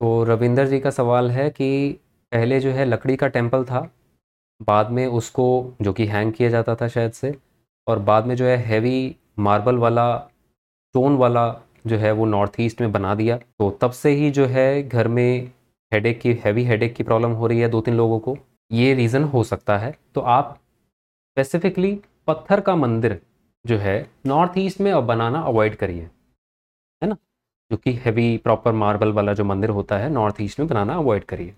तो रविंदर जी का सवाल है कि पहले जो है लकड़ी का टेंपल था, बाद में उसको जो कि हैंग किया जाता था शायद से, और बाद में जो है हैवी मार्बल वाला स्टोन वाला जो है वो नॉर्थ ईस्ट में बना दिया। तो तब से ही जो है घर में हेडेक की हैवी हेडेक की प्रॉब्लम हो रही है दो तीन लोगों को। ये रीज़न हो सकता है। तो आप स्पेसिफिकली पत्थर का मंदिर जो है नॉर्थ ईस्ट में बनाना अवॉइड करिए। जो कि हैवी प्रॉपर मार्बल वाला जो मंदिर होता है नॉर्थ ईस्ट में बनाना अवॉइड करिए।